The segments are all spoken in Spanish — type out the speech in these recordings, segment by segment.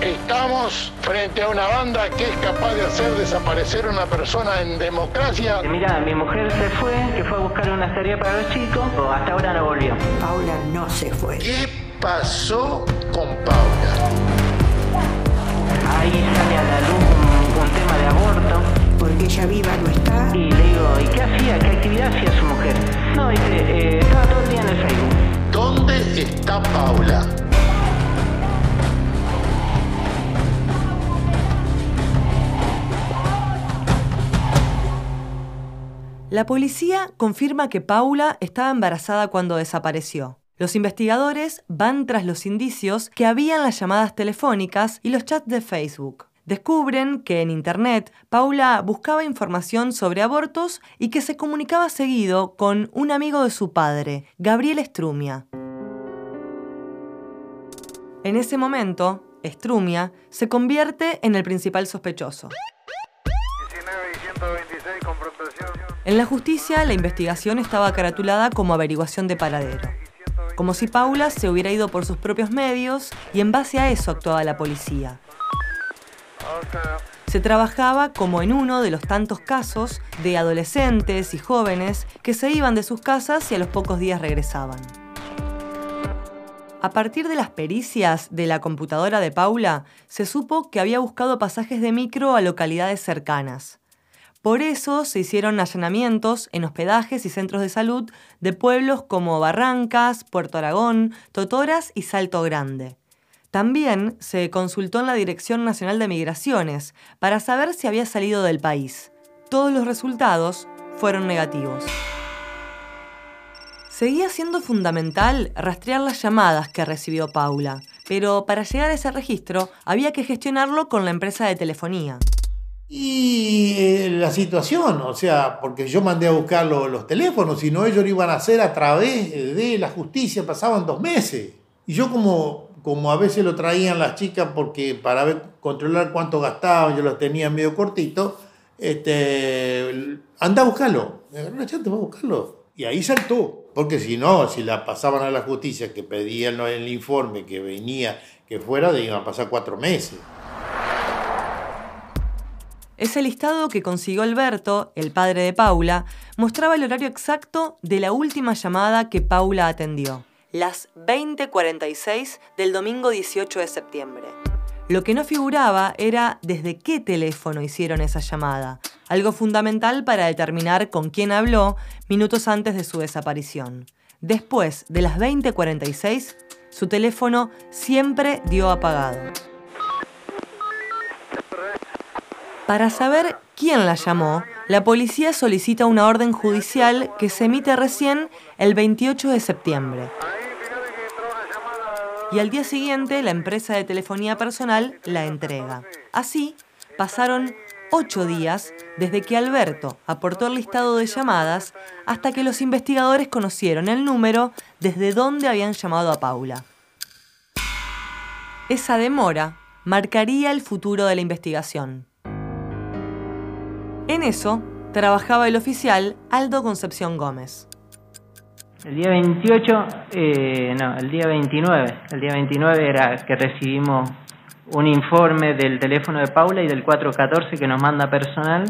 Estamos frente a una banda que es capaz de hacer desaparecer una persona en democracia. Mira, mi mujer se fue, que fue a buscar una tarea para los chicos, hasta ahora no volvió. Paula no se fue. ¿Qué pasó con Paula? Ahí sale a la luz un, un tema de aborto. Porque ella viva no está. Y le digo, ¿y qué hacía? ¿Qué actividad hacía su mujer? No, dice, eh, estaba todo el día en el Facebook. ¿Dónde está Paula? La policía confirma que Paula estaba embarazada cuando desapareció. Los investigadores van tras los indicios que había en las llamadas telefónicas y los chats de Facebook. Descubren que en Internet Paula buscaba información sobre abortos y que se comunicaba seguido con un amigo de su padre, Gabriel Strumia. En ese momento, Strumia se convierte en el principal sospechoso. 19 y 126, confrontación. En la justicia, la investigación estaba caratulada como averiguación de paradero. Como si Paula se hubiera ido por sus propios medios y en base a eso actuaba la policía. Se trabajaba como en uno de los tantos casos de adolescentes y jóvenes que se iban de sus casas y a los pocos días regresaban. A partir de las pericias de la computadora de Paula, se supo que había buscado pasajes de micro a localidades cercanas. Por eso se hicieron allanamientos en hospedajes y centros de salud de pueblos como Barrancas, Puerto Aragón, Totoras y Salto Grande. También se consultó en la Dirección Nacional de Migraciones para saber si había salido del país. Todos los resultados fueron negativos. Seguía siendo fundamental rastrear las llamadas que recibió Paula, pero para llegar a ese registro había que gestionarlo con la empresa de telefonía. La situación, o sea, porque yo mandé a buscar lo- los teléfonos, si no ellos lo iban a hacer a través de la justicia, pasaban dos meses. Y yo como, como a veces lo traían las chicas porque para ver, controlar cuánto gastaban, yo los tenía medio cortito, este, anda a buscarlo. Va a buscarlo. Y ahí saltó, porque si no, si la pasaban a la justicia, que pedían el informe, que venía, que fuera, iban a pasar cuatro meses. Ese listado que consiguió Alberto, el padre de Paula, mostraba el horario exacto de la última llamada que Paula atendió, las 20:46 del domingo 18 de septiembre. Lo que no figuraba era desde qué teléfono hicieron esa llamada, algo fundamental para determinar con quién habló minutos antes de su desaparición. Después de las 20:46, su teléfono siempre dio apagado. Para saber quién la llamó, la policía solicita una orden judicial que se emite recién el 28 de septiembre. Y al día siguiente la empresa de telefonía personal la entrega. Así, pasaron ocho días desde que Alberto aportó el listado de llamadas hasta que los investigadores conocieron el número desde donde habían llamado a Paula. Esa demora marcaría el futuro de la investigación. En eso trabajaba el oficial Aldo Concepción Gómez. El día 28, eh, no, el día 29. El día 29 era que recibimos un informe del teléfono de Paula y del 414 que nos manda personal.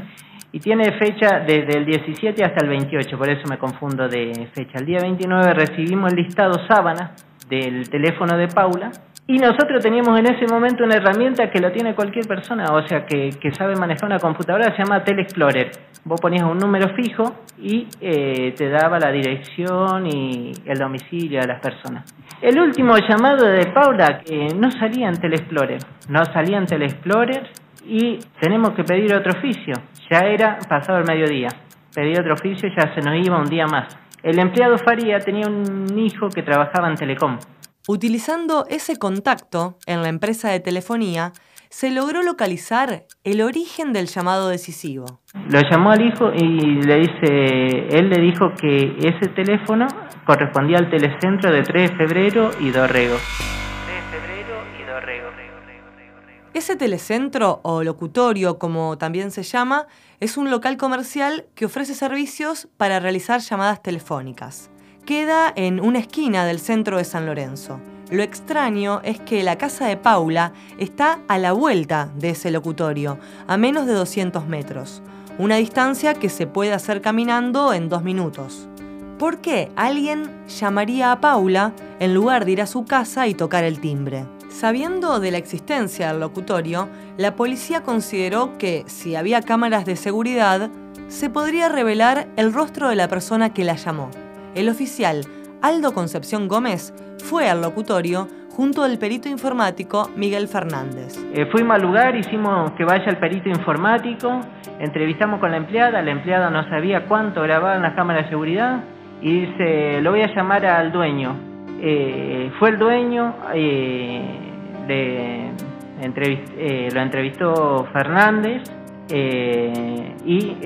Y tiene fecha desde el 17 hasta el 28, por eso me confundo de fecha. El día 29 recibimos el listado sábana del teléfono de Paula y nosotros teníamos en ese momento una herramienta que lo tiene cualquier persona, o sea, que, que sabe manejar una computadora, se llama Telexplorer. Vos ponías un número fijo y eh, te daba la dirección y el domicilio de las personas. El último llamado de Paula que no salía en Telexplorer, no salía en Telexplorer y tenemos que pedir otro oficio. Ya era pasado el mediodía. Pedí otro oficio y ya se nos iba un día más. El empleado Faría tenía un hijo que trabajaba en Telecom. Utilizando ese contacto en la empresa de telefonía, se logró localizar el origen del llamado decisivo. Lo llamó al hijo y le dice, él le dijo que ese teléfono correspondía al telecentro de 3 de febrero y Dorrego. 3 de febrero y Dorrego. Ese telecentro o locutorio, como también se llama, es un local comercial que ofrece servicios para realizar llamadas telefónicas. Queda en una esquina del centro de San Lorenzo. Lo extraño es que la casa de Paula está a la vuelta de ese locutorio, a menos de 200 metros, una distancia que se puede hacer caminando en dos minutos. ¿Por qué alguien llamaría a Paula en lugar de ir a su casa y tocar el timbre? Sabiendo de la existencia del locutorio, la policía consideró que si había cámaras de seguridad, se podría revelar el rostro de la persona que la llamó. El oficial Aldo Concepción Gómez fue al locutorio junto al perito informático Miguel Fernández. Eh, fuimos al lugar, hicimos que vaya el perito informático, entrevistamos con la empleada, la empleada no sabía cuánto grababan las cámaras de seguridad y dice, lo voy a llamar al dueño. Eh, fue el dueño, eh, lo entrevistó Fernández y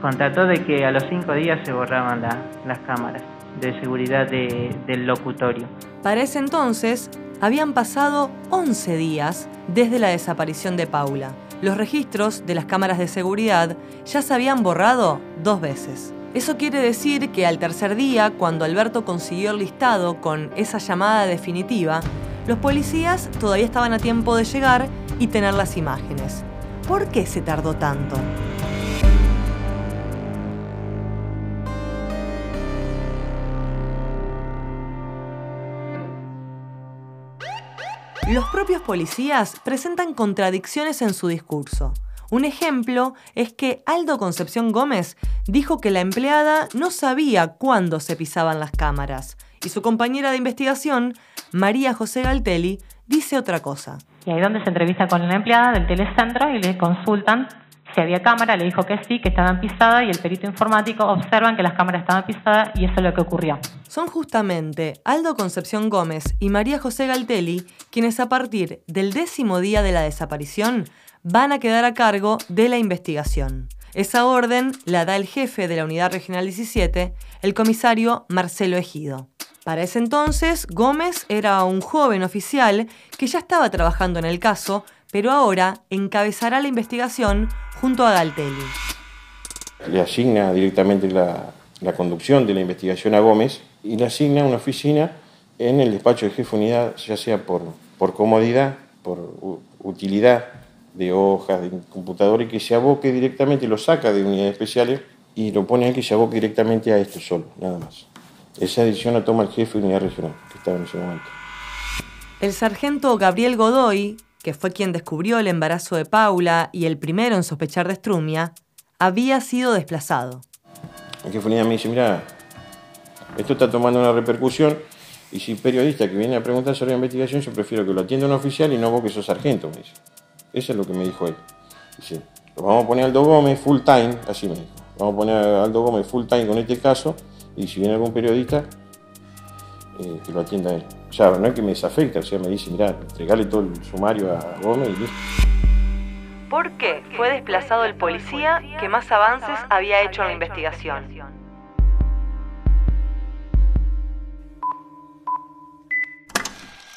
constató de que a los cinco días se borraban las cámaras de seguridad del locutorio. Para ese entonces habían pasado 11 días desde la desaparición de Paula. Los registros de las cámaras de seguridad ya se habían borrado dos veces. Eso quiere decir que al tercer día, cuando Alberto consiguió el listado con esa llamada definitiva, los policías todavía estaban a tiempo de llegar y tener las imágenes. ¿Por qué se tardó tanto? Los propios policías presentan contradicciones en su discurso. Un ejemplo es que Aldo Concepción Gómez dijo que la empleada no sabía cuándo se pisaban las cámaras y su compañera de investigación María José Galtelli, dice otra cosa. Y ahí donde se entrevista con una empleada del telecentro y le consultan si había cámara, le dijo que sí, que estaban pisadas y el perito informático observan que las cámaras estaban pisadas y eso es lo que ocurrió. Son justamente Aldo Concepción Gómez y María José Galtelli quienes a partir del décimo día de la desaparición van a quedar a cargo de la investigación. Esa orden la da el jefe de la Unidad Regional 17, el comisario Marcelo Ejido. Para ese entonces, Gómez era un joven oficial que ya estaba trabajando en el caso, pero ahora encabezará la investigación junto a Galtelli. Le asigna directamente la, conducción de la investigación a Gómez y le asigna una oficina en el despacho de jefe de unidad, ya sea por, por comodidad, por utilidad de hojas, de computador, y que se aboque directamente, lo saca de unidades especiales y lo pone ahí que se aboque directamente a esto solo, nada más. Esa decisión la toma el jefe de unidad regional, que estaba en ese momento. El sargento Gabriel Godoy, que fue quien descubrió el embarazo de Paula y el primero en sospechar de Strumia, había sido desplazado. El unidad me dice, mira, esto está tomando una repercusión y si periodista que viene a preguntar sobre la investigación, yo prefiero que lo atienda un oficial y no vos que sos sargento, me dice. Eso es lo que me dijo él. Dice, lo vamos a poner Aldo Gómez full time, así me dijo. Vamos a poner a Aldo Gómez full time con este caso y si viene algún periodista, eh, que lo atienda él. O sea, no es que me desafecta, o sea, me dice, mira, entregale todo el sumario a Gómez y listo. ¿Por qué fue desplazado el policía que más avances había hecho en la investigación?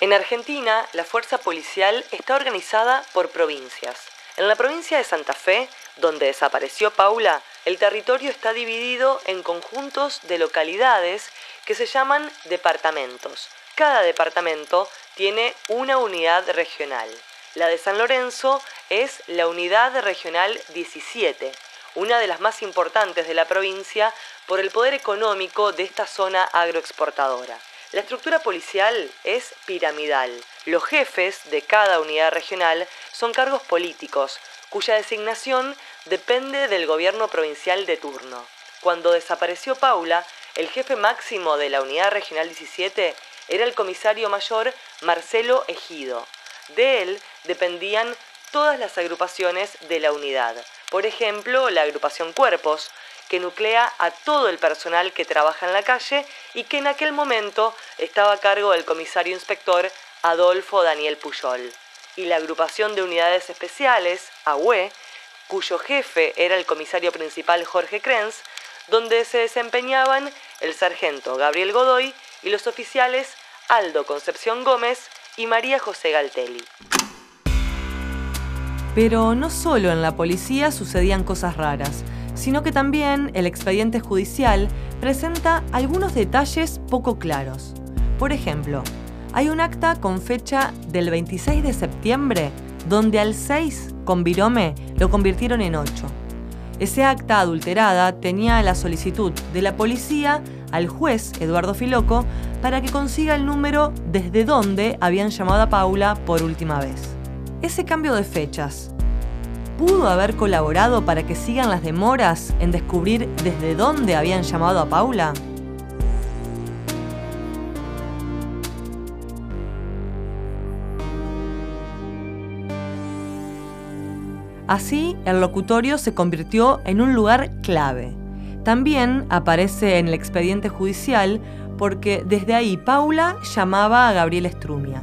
En Argentina, la fuerza policial está organizada por provincias. En la provincia de Santa Fe, donde desapareció Paula, el territorio está dividido en conjuntos de localidades que se llaman departamentos. Cada departamento tiene una unidad regional. La de San Lorenzo es la unidad regional 17, una de las más importantes de la provincia por el poder económico de esta zona agroexportadora. La estructura policial es piramidal. Los jefes de cada unidad regional son cargos políticos, cuya designación depende del gobierno provincial de turno. Cuando desapareció Paula, el jefe máximo de la Unidad Regional 17 era el comisario mayor Marcelo Ejido. De él dependían todas las agrupaciones de la unidad. Por ejemplo, la agrupación Cuerpos, que nuclea a todo el personal que trabaja en la calle y que en aquel momento estaba a cargo del comisario inspector Adolfo Daniel Puyol. Y la agrupación de unidades especiales, AUE, cuyo jefe era el comisario principal Jorge Krenz, donde se desempeñaban el sargento Gabriel Godoy y los oficiales Aldo Concepción Gómez y María José Galtelli. Pero no solo en la policía sucedían cosas raras, sino que también el expediente judicial presenta algunos detalles poco claros. Por ejemplo, Hay un acta con fecha del 26 de septiembre donde al 6 con virome lo convirtieron en 8. Ese acta adulterada tenía la solicitud de la policía al juez Eduardo Filoco para que consiga el número desde donde habían llamado a Paula por última vez. Ese cambio de fechas pudo haber colaborado para que sigan las demoras en descubrir desde dónde habían llamado a Paula. Así, el locutorio se convirtió en un lugar clave. También aparece en el expediente judicial porque desde ahí Paula llamaba a Gabriel Estrumia.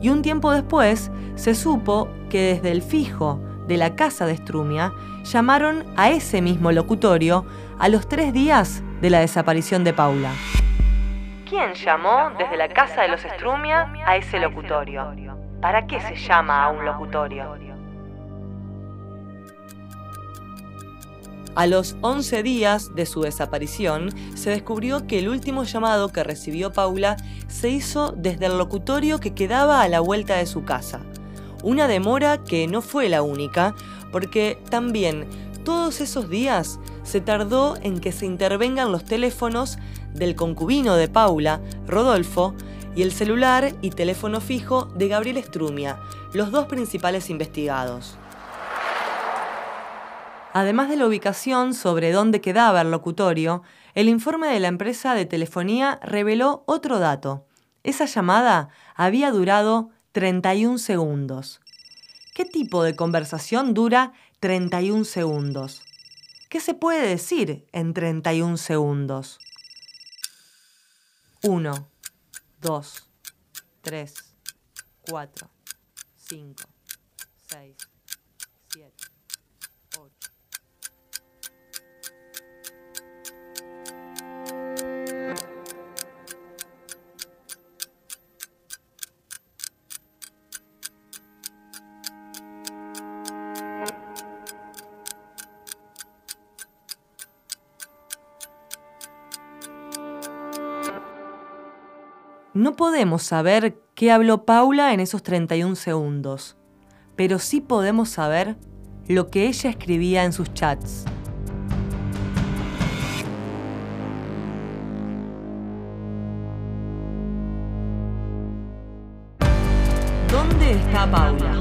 Y un tiempo después se supo que desde el fijo de la casa de Estrumia llamaron a ese mismo locutorio a los tres días de la desaparición de Paula. ¿Quién llamó desde la casa de los Estrumia a ese locutorio? ¿Para qué se llama a un locutorio? A los 11 días de su desaparición, se descubrió que el último llamado que recibió Paula se hizo desde el locutorio que quedaba a la vuelta de su casa. Una demora que no fue la única, porque también todos esos días se tardó en que se intervengan los teléfonos del concubino de Paula, Rodolfo, y el celular y teléfono fijo de Gabriel Estrumia, los dos principales investigados. Además de la ubicación sobre dónde quedaba el locutorio, el informe de la empresa de telefonía reveló otro dato. Esa llamada había durado 31 segundos. ¿Qué tipo de conversación dura 31 segundos? ¿Qué se puede decir en 31 segundos? 1, 2, 3, 4, 5, 6, No podemos saber qué habló Paula en esos 31 segundos, pero sí podemos saber lo que ella escribía en sus chats. ¿Dónde está Paula?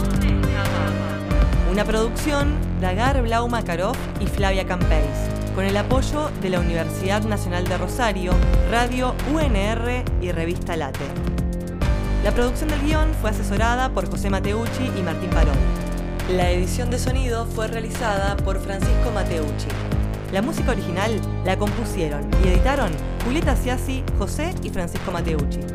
Una producción de Agar Blau Makarov y Flavia Campeis, con el apoyo de la Universidad Nacional de Rosario, Radio UNR y Revista Late. La producción del guion fue asesorada por José Mateucci y Martín Parón. La edición de sonido fue realizada por Francisco Mateucci. La música original la compusieron y editaron Julieta Ciasi, José y Francisco Mateucci.